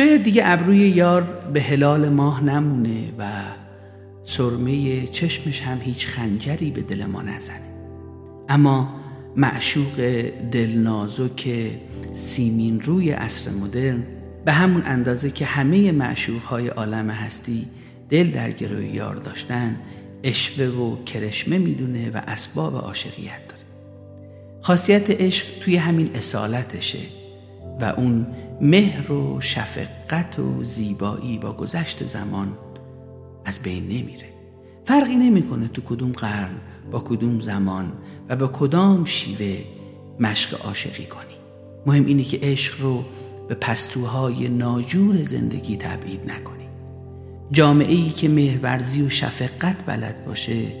شاید دیگه ابروی یار به هلال ماه نمونه و سرمه چشمش هم هیچ خنجری به دل ما نزنه. اما معشوق دلنازک سیمین روی عصر مدرن به همون اندازه که همه معشوق های عالم هستی دل در گروه یار داشتن اشوه و کرشمه می‌دونه و اسباب عاشقیت داره. خاصیت عشق توی همین اصالتشه و اون مهر و شفقت و زیبایی با گذشت زمان از بین نمیره. فرقی نمی‌کنه تو کدوم قرن با کدوم زمان و با کدام شیوه مشق عاشقی کنی. مهم اینه که عشق رو به پستوهای ناجور زندگی تبعید نکنی. جامعه ای که مهرورزی و شفقت بلد باشه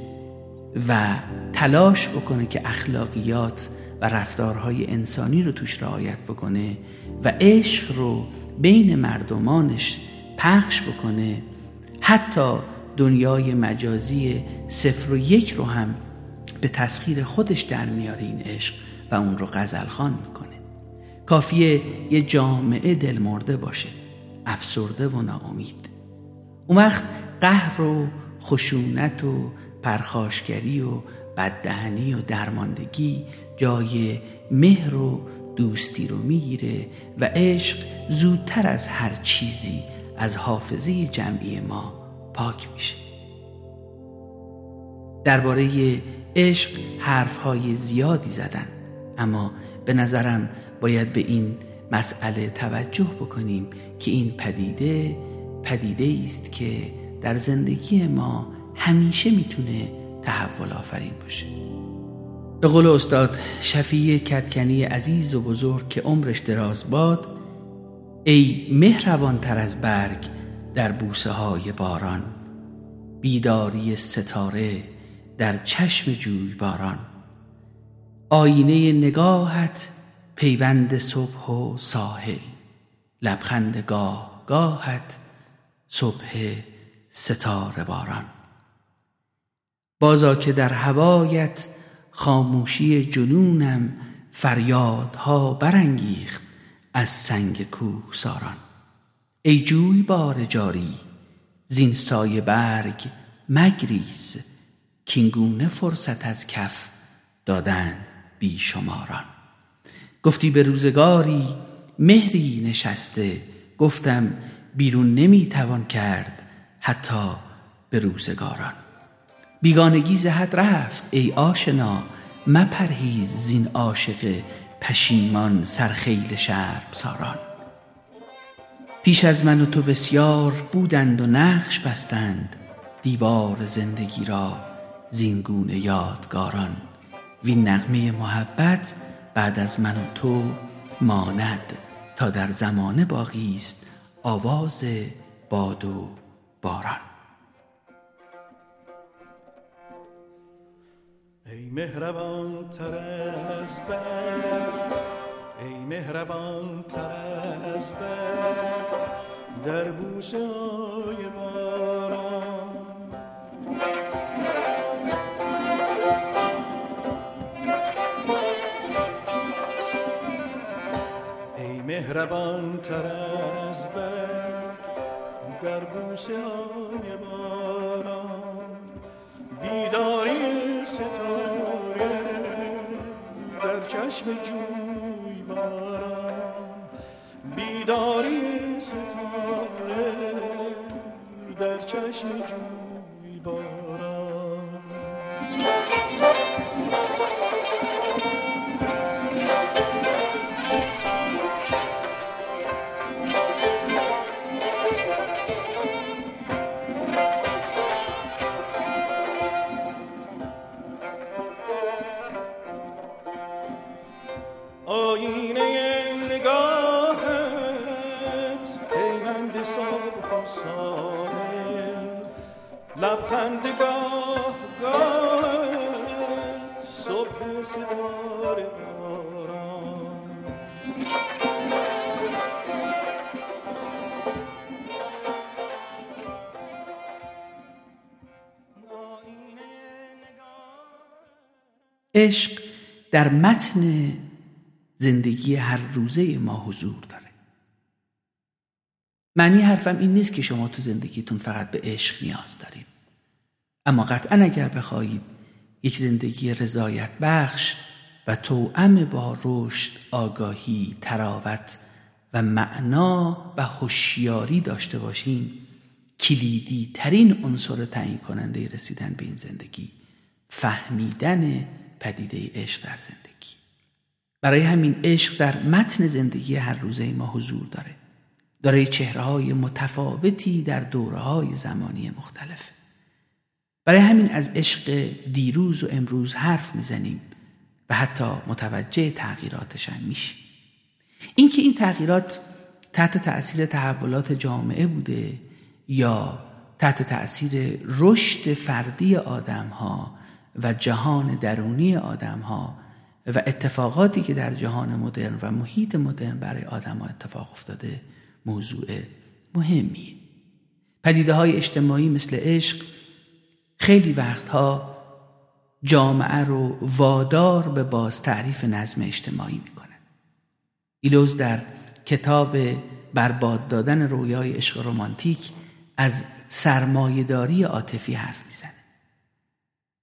و تلاش بکنه که اخلاقیات و رفتارهای انسانی رو توش رعایت بکنه و عشق رو بین مردمانش پخش بکنه. حتی دنیای مجازی صفر و یک رو هم به تسخیر خودش در میاره این عشق و اون رو غزلخان می‌کنه. کافیه یه جامعه دلمرده باشه افسرده و ناامید. اون وقت قهر و خشونت و پرخاشگری و بددهنی و درماندگی جای مهر و دوستی رو می‌گیره و عشق زودتر از هر چیزی از حافظه جمعی ما پاک میشه. درباره عشق حرفهای زیادی زدن اما به نظرم باید به این مسئله توجه بکنیم که این پدیده پدیده است که در زندگی ما همیشه می‌تونه تحول آفرین باشه. به قول استاد شفیع کتکنی عزیز و بزرگ که عمرش دراز باد ای مهربان تر از برگ در بوسه های باران بیداری ستاره در چشم جوی باران آینه نگاهت پیوند صبح و ساحل لبخند گاه گاهت صبح ستاره باران. بازا که در هوایت خاموشی جنونم فریادها برانگیخت از سنگ کوه ساران ای جوی بار جاری زین سایه برگ مگریز کینگونه فرصت از کف دادن بیشماران. گفتی به روزگاری مهری نشسته گفتم بیرون نمی‌توان کرد حتی به روزگاران. بیگانگی زهد رفت ای آشنا. مپرهیز زین عاشق پشیمان سرخیل شرب ساران پیش از من و تو بسیار بودند و نقش بستند. دیوار زندگی را زینگونه یادگاران. وین نغمه محبت بعد از من و تو ماند. تا در زمانه باقی است آواز باد و باران. ای مهربان تر از برد ای مهربان تر از برد در بوسه های باران. ای مهربان تر از برد در بوسه های باران. بیداری ستاره چشم جوی باران بیداری ستاره در چشم جوی عشق در متن زندگی هر روزه ما حضور داره. معنی حرفم این نیست که شما تو زندگیتون فقط به عشق نیاز دارید. اما قطعا اگر بخواهید یک زندگی رضایت بخش و توأم با رشد آگاهی تراوت و معنا و هوشیاری داشته باشین کلیدی ترین عنصر تعیین کننده رسیدن به این زندگی فهمیدن پدیده عشق در زندگی. برای همین عشق در متن زندگی هر روزه ما حضور داره. داره چهره های متفاوتی در دوره های زمانی مختلفه برای همین از عشق دیروز و امروز حرف می‌زنیم و حتی متوجه تغییراتش هم میشیم. اینکه این تغییرات تحت تأثیر تحولات جامعه بوده یا تحت تأثیر رشد فردی آدم ها و جهان درونی آدم ها و اتفاقاتی که در جهان مدرن و محیط مدرن برای آدم ها اتفاق افتاده موضوع مهمیه. پدیده های اجتماعی مثل عشق خیلی وقتها جامعه رو وادار به باز تعریف نظم اجتماعی می‌کنه. ایلوز در کتاب برباد دادن رویای عشق رمانتیک از سرمایهداری عاطفی حرف می‌زنه.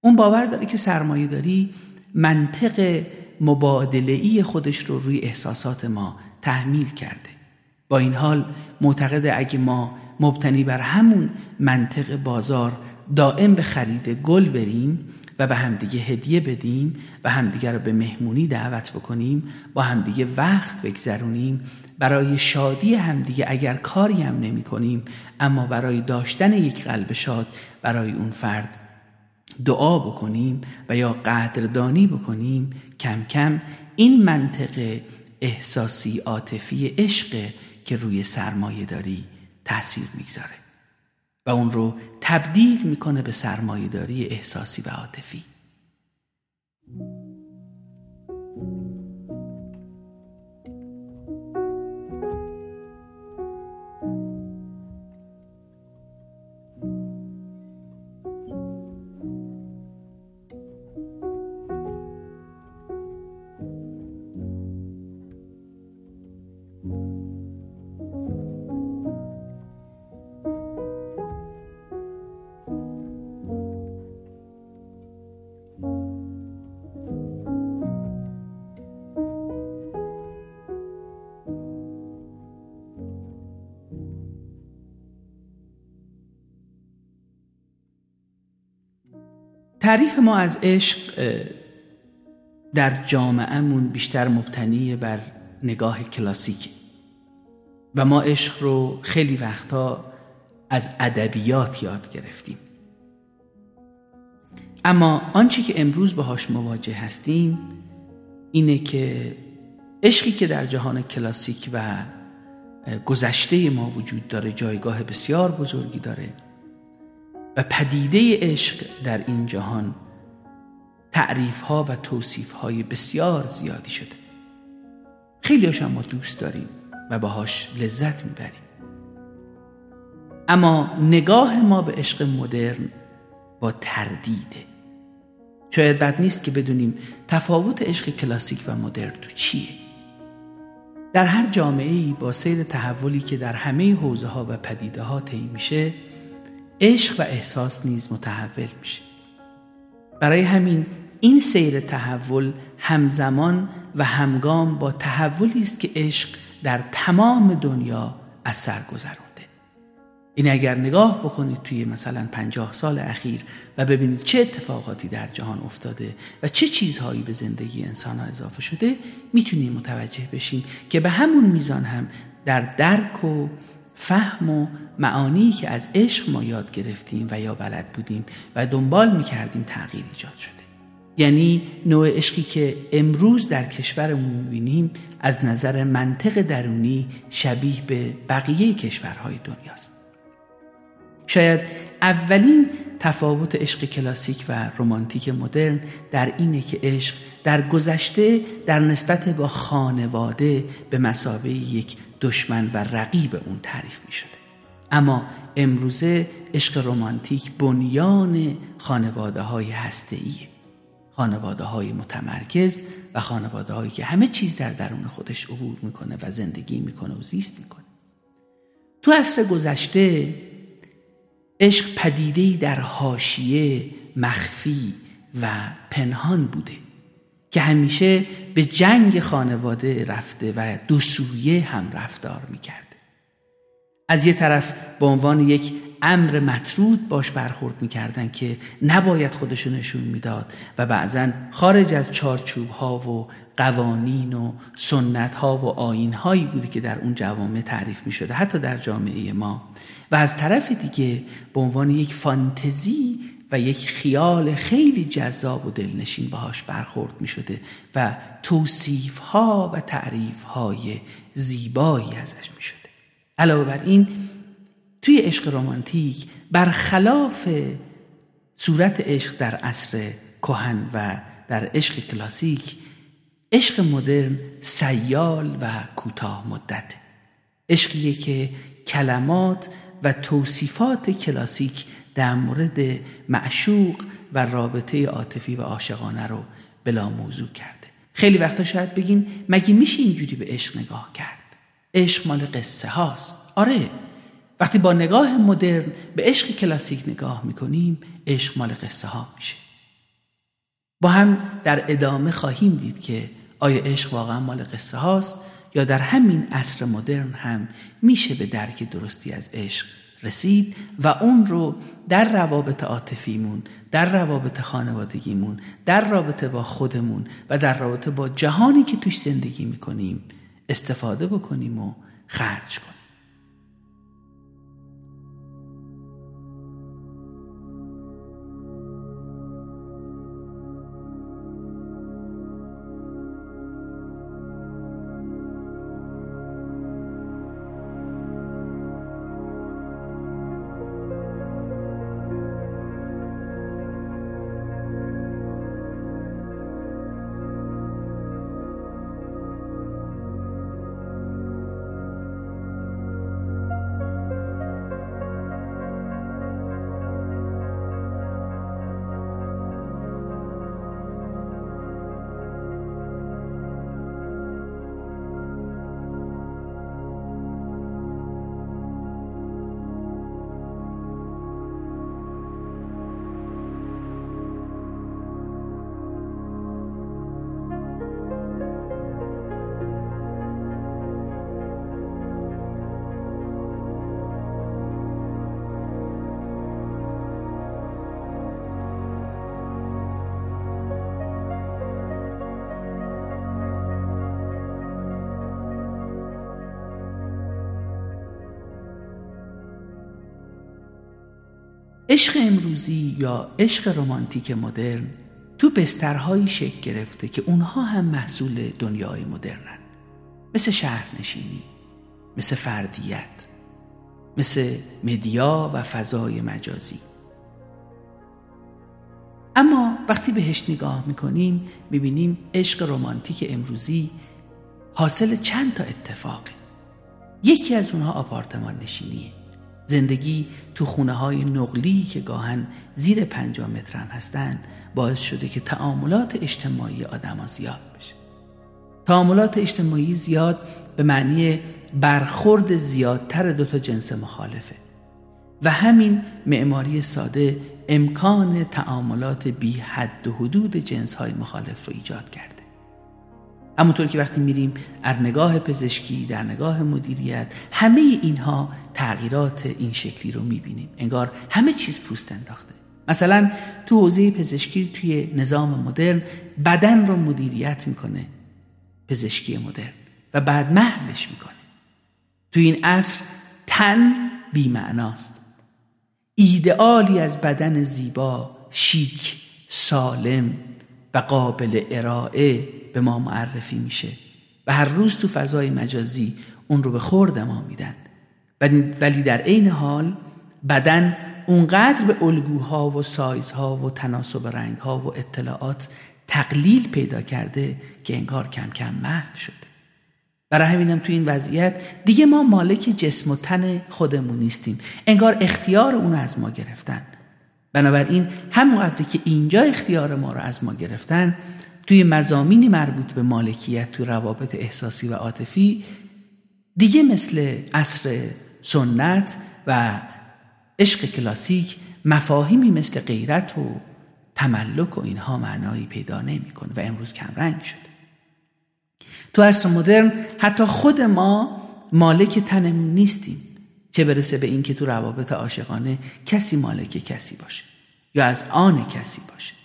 اون باور داره که سرمایهداری منطق مبادله خودش رو روی احساسات ما تحمیل کرده. با این حال معتقد اگه ما مبتنی بر همون منطق بازار دائم به خرید گل بریم و به همدیگه هدیه بدیم و همدیگه رو به مهمونی دعوت بکنیم با همدیگه وقت بگذرونیم. برای شادی همدیگه اگر کاری هم نمی کنیم اما برای داشتن یک قلب شاد برای اون فرد دعا بکنیم و یا قدردانی بکنیم کم کم این منطقه احساسی عاطفی عشق که روی سرمایه داری تاثیر می‌گذاره. و اون رو تبدیل می‌کنه به سرمایهداری احساسی و عاطفی. تعریف ما از عشق در جامعهمون بیشتر مبتنی بر نگاه کلاسیک و ما عشق رو خیلی وقتا از ادبیات یاد گرفتیم. اما آنچه که امروز باهاش مواجه هستیم اینه که عشقی که در جهان کلاسیک و گذشته ما وجود داره جایگاه بسیار بزرگی داره. و پدیده عشق در این جهان تعریف ها و توصیف های بسیار زیادی شده. خیلی ما دوست داریم و باهاش لذت می‌بریم. اما نگاه ما به عشق مدرن با تردیده. شاید بد نیست که بدونیم تفاوت عشق کلاسیک و مدرن تو چیه. در هر جامعه ای با سیر تحولی که در همه حوزه ها و پدیده ها طی میشه عشق و احساس نیز متحول میشه. برای همین این سیر تحول همزمان و همگام با تحولی است که عشق در تمام دنیا از سر گذرونده. این اگر نگاه بکنید توی مثلا پنجاه سال اخیر و ببینید چه اتفاقاتی در جهان افتاده و چه چیزهایی به زندگی انسان ها اضافه شده می‌تونیم متوجه بشیم که به همون میزان هم در درک و فهم و معانی که از عشق ما یاد گرفتیم و یا بلد بودیم و دنبال می‌کردیم تغییر ایجاد شده. یعنی نوع عشقی که امروز در کشورمون می‌بینیم از نظر منطق درونی شبیه به بقیه کشورهای دنیاست. شاید اولین تفاوت عشق کلاسیک و رمانتیک مدرن در اینه که عشق در گذشته در نسبت با خانواده به مسابه یک دشمن و رقیب اون تعریف می شده اما امروزه عشق رمانتیک بنیان خانواده های هسته‌ایه. خانواده های متمرکز و خانواده هایی که همه چیز در درون خودش عبور می‌کنه و زندگی می‌کنه و زیست می‌کنه. تو عصر گذشته عشق پدیده‌ای در حاشیه مخفی و پنهان بوده. که همیشه به جنگ خانواده رفته و دو سویه هم رفتار می‌کرده. از یه طرف به عنوان یک امر مطرود باش برخورد می‌کردن که نباید خودشو نشون می‌داد و بعضا خارج از چارچوب ها و قوانین و سنت ها و آین هایی بوده که در اون جوامع تعریف می شده حتی در جامعه ما. و از طرف دیگه به عنوان یک فانتزی و یک خیال خیلی جذاب و دلنشین باهاش برخورد می شده و توصیف ها و تعریف های زیبایی ازش می شده علاوه بر این توی عشق رمانتیک برخلاف صورت عشق در عصر کهن و در عشق کلاسیک عشق مدرن سیال و کوتاه مدت. عشقیه که کلمات و توصیفات کلاسیک در مورد معشوق و رابطه عاطفی و عاشقانه رو بلا موضوع کرده. خیلی وقتا شاید بگین مگه میشه اینجوری به عشق نگاه کرد؟ عشق مال قصه هاست. آره وقتی با نگاه مدرن به عشق کلاسیک نگاه می‌کنیم عشق مال قصه ها میشه. با هم در ادامه خواهیم دید که آیا عشق واقعا مال قصه هاست یا در همین عصر مدرن هم میشه به درک درستی از عشق رسید و اون رو در روابط عاطفیمون در روابط خانوادگیمون در رابطه با خودمون و در رابطه با جهانی که توش زندگی می‌کنیم استفاده بکنیم و خرج کنیم. عشق امروزی یا عشق رمانتیک مدرن تو بسترهایی شکل گرفته که اونها هم محصول دنیای مدرنن. مثل شهرنشینی مثل فردیت مثل مدیا و فضای مجازی. اما وقتی بهش نگاه می‌کنیم می‌بینیم عشق رمانتیک امروزی حاصل چند تا اتفاقه. یکی از اونها آپارتمان نشینیه. زندگی تو خونه های نقلی که گاهن زیر پنجاه متر هم هستند باعث شده که تعاملات اجتماعی آدما زیاد بشه. تعاملات اجتماعی زیاد به معنی برخورد زیادتر دو تا جنس مخالفه و همین معماری ساده امکان تعاملات بی حد و حدود جنس های مخالف رو ایجاد کرده. همونطور که وقتی میریم در نگاه پزشکی در نگاه مدیریت همه اینها تغییرات این شکلی رو می‌بینیم. انگار همه چیز پوست انداخته. مثلا تو حوزه پزشکی توی نظام مدرن بدن رو مدیریت می‌کنه پزشکی مدرن و بعد محوش می‌کنه. تو این عصر تن بیمعناست. ایدئالی از بدن زیبا شیک سالم و قابل ارائه به ما معرفی میشه و هر روز تو فضای مجازی اون رو به خورد ما میدن. ولی در عین حال بدن اونقدر به الگوها و سایزها و تناسب رنگها و اطلاعات تقلیل پیدا کرده که انگار کم کم محو شده. برای همینم تو این وضعیت دیگه ما مالک جسم و تن خودمون نیستیم. انگار اختیار اون از ما گرفتن. بنابراین همونقدری که اینجا اختیار ما رو از ما گرفتن توی مزامینی مربوط به مالکیت تو روابط احساسی و عاطفی دیگه مثل عصر سنت و عشق کلاسیک مفاهیمی مثل غیرت و تملک و اینها معنایی پیدا نمی‌کنه و امروز کمرنگ شده. تو عصر مدرن حتی خود ما مالک تنمون نیستیم چه برسه به اینکه تو روابط عاشقانه کسی مالک کسی باشه یا از آن کسی باشه.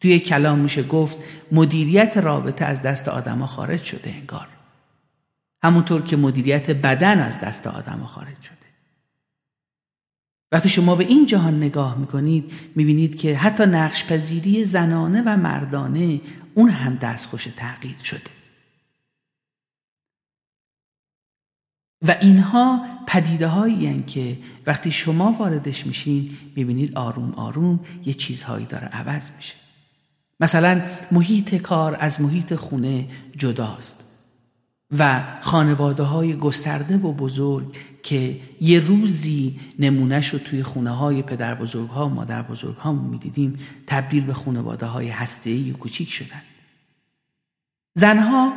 توی کلام میشه گفت مدیریت رابطه از دست آدما خارج شده انگار. همونطور که مدیریت بدن از دست آدما خارج شده. وقتی شما به این جهان نگاه می‌کنید می‌بینید که حتی نقش پذیری زنانه و مردانه اون هم دستخوش تغییر شده. و اینها پدیده هایی که وقتی شما واردش میشین می‌بینید آروم آروم یه چیزهایی داره عوض میشه. مثلا محیط کار از محیط خونه جداست و خانواده های گسترده و بزرگ که یه روزی نمونهش رو توی خونه های پدر بزرگ ها و مادر بزرگ ها می‌دیدیم تبدیل به خانواده های هسته و کوچیک شدن. زنها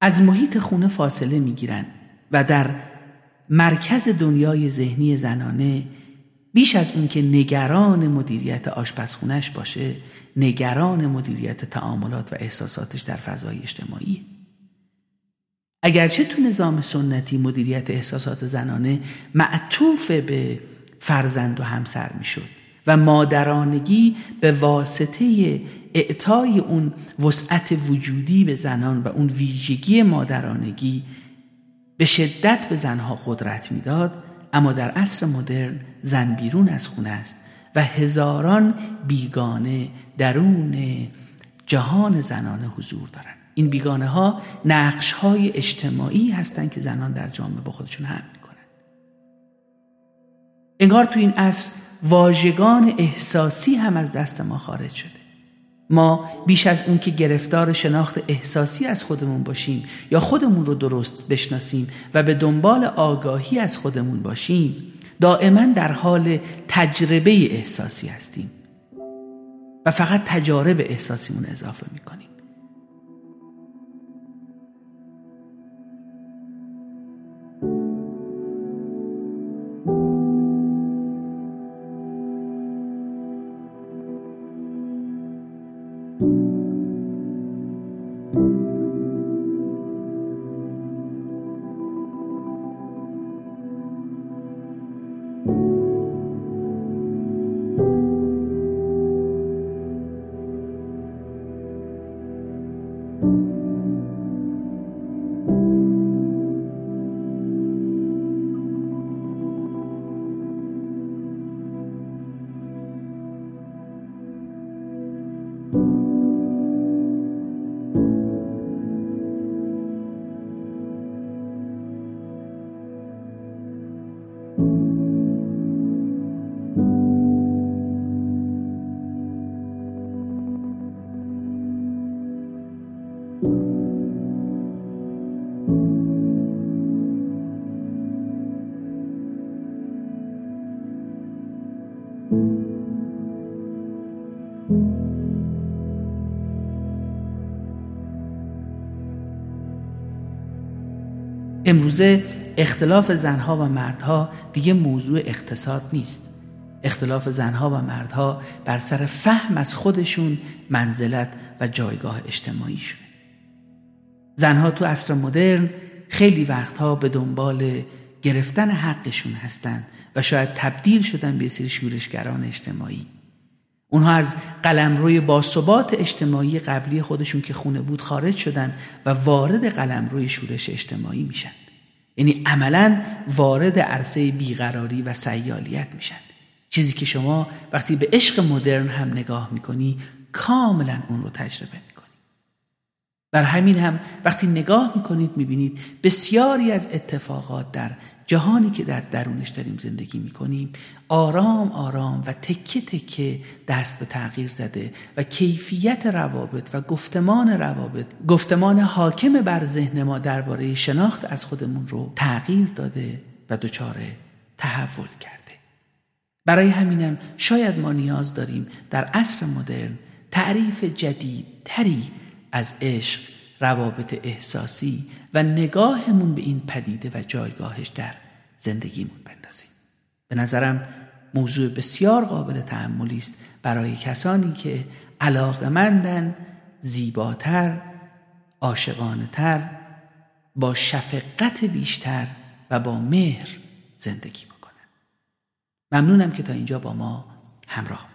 از محیط خونه فاصله می‌گیرن و در مرکز دنیای ذهنی زنانه بیش از اون که نگران مدیریت آشپزخونش باشه نگران مدیریت تعاملات و احساساتش در فضای اجتماعی. اگرچه تو نظام سنتی مدیریت احساسات زنانه معطوف به فرزند و همسر می‌شد و مادرانگی به واسطه اعطای اون وسعت وجودی به زنان و اون ویژگی مادرانگی به شدت به زنها قدرت می‌داد اما در عصر مدرن زن بیرون از خونه است و هزاران بیگانه درون جهان زنانه حضور دارند این بیگانه ها نقش های اجتماعی هستند که زنان در جامعه با خودشون حمل می‌کنن. انگار تو این عصر واژگان احساسی هم از دست ما خارج شده. ما بیش از اون که گرفتار شناخت احساسی از خودمون باشیم یا خودمون رو درست بشناسیم و به دنبال آگاهی از خودمون باشیم دائما در حال تجربه احساسی هستیم. و فقط تجارب احساسیمون اضافه می‌کنیم. امروزه اختلاف زنها و مردها دیگه موضوع اقتصاد نیست. اختلاف زنها و مردها بر سر فهم از خودشون منزلت و جایگاه اجتماعیشون زنها تو عصر مدرن خیلی وقتها به دنبال گرفتن حقشون هستند و شاید تبدیل شدن به سری شورشگران اجتماعی. اونها از قلمروی باثبات اجتماعی قبلی خودشون که خونه بود خارج شدن و وارد قلمروی شورش اجتماعی میشن. یعنی عملا وارد عرصه بیقراری و سیالیت میشن. چیزی که شما وقتی به عشق مدرن هم نگاه می‌کنی کاملا اون رو تجربه. بر همین هم وقتی نگاه می‌کنید می‌بینید بسیاری از اتفاقات در جهانی که در درونش داریم زندگی می‌کنیم آرام آرام و تکه تکه دست به تغییر زده و کیفیت روابط و گفتمان روابط گفتمان حاکم بر ذهن ما درباره شناخت از خودمون رو تغییر داده و دچار تحول کرده. برای همینم شاید ما نیاز داریم در عصر مدرن تعریف جدید تری از عشق روابط احساسی و نگاهمون به این پدیده و جایگاهش در زندگیمون بندازیم. به نظرم موضوع بسیار قابل تحملی است برای کسانی که علاقمندن زیباتر عاشقانه تر با شفقت بیشتر و با مهر زندگی بکنن. ممنونم که تا اینجا با ما همراه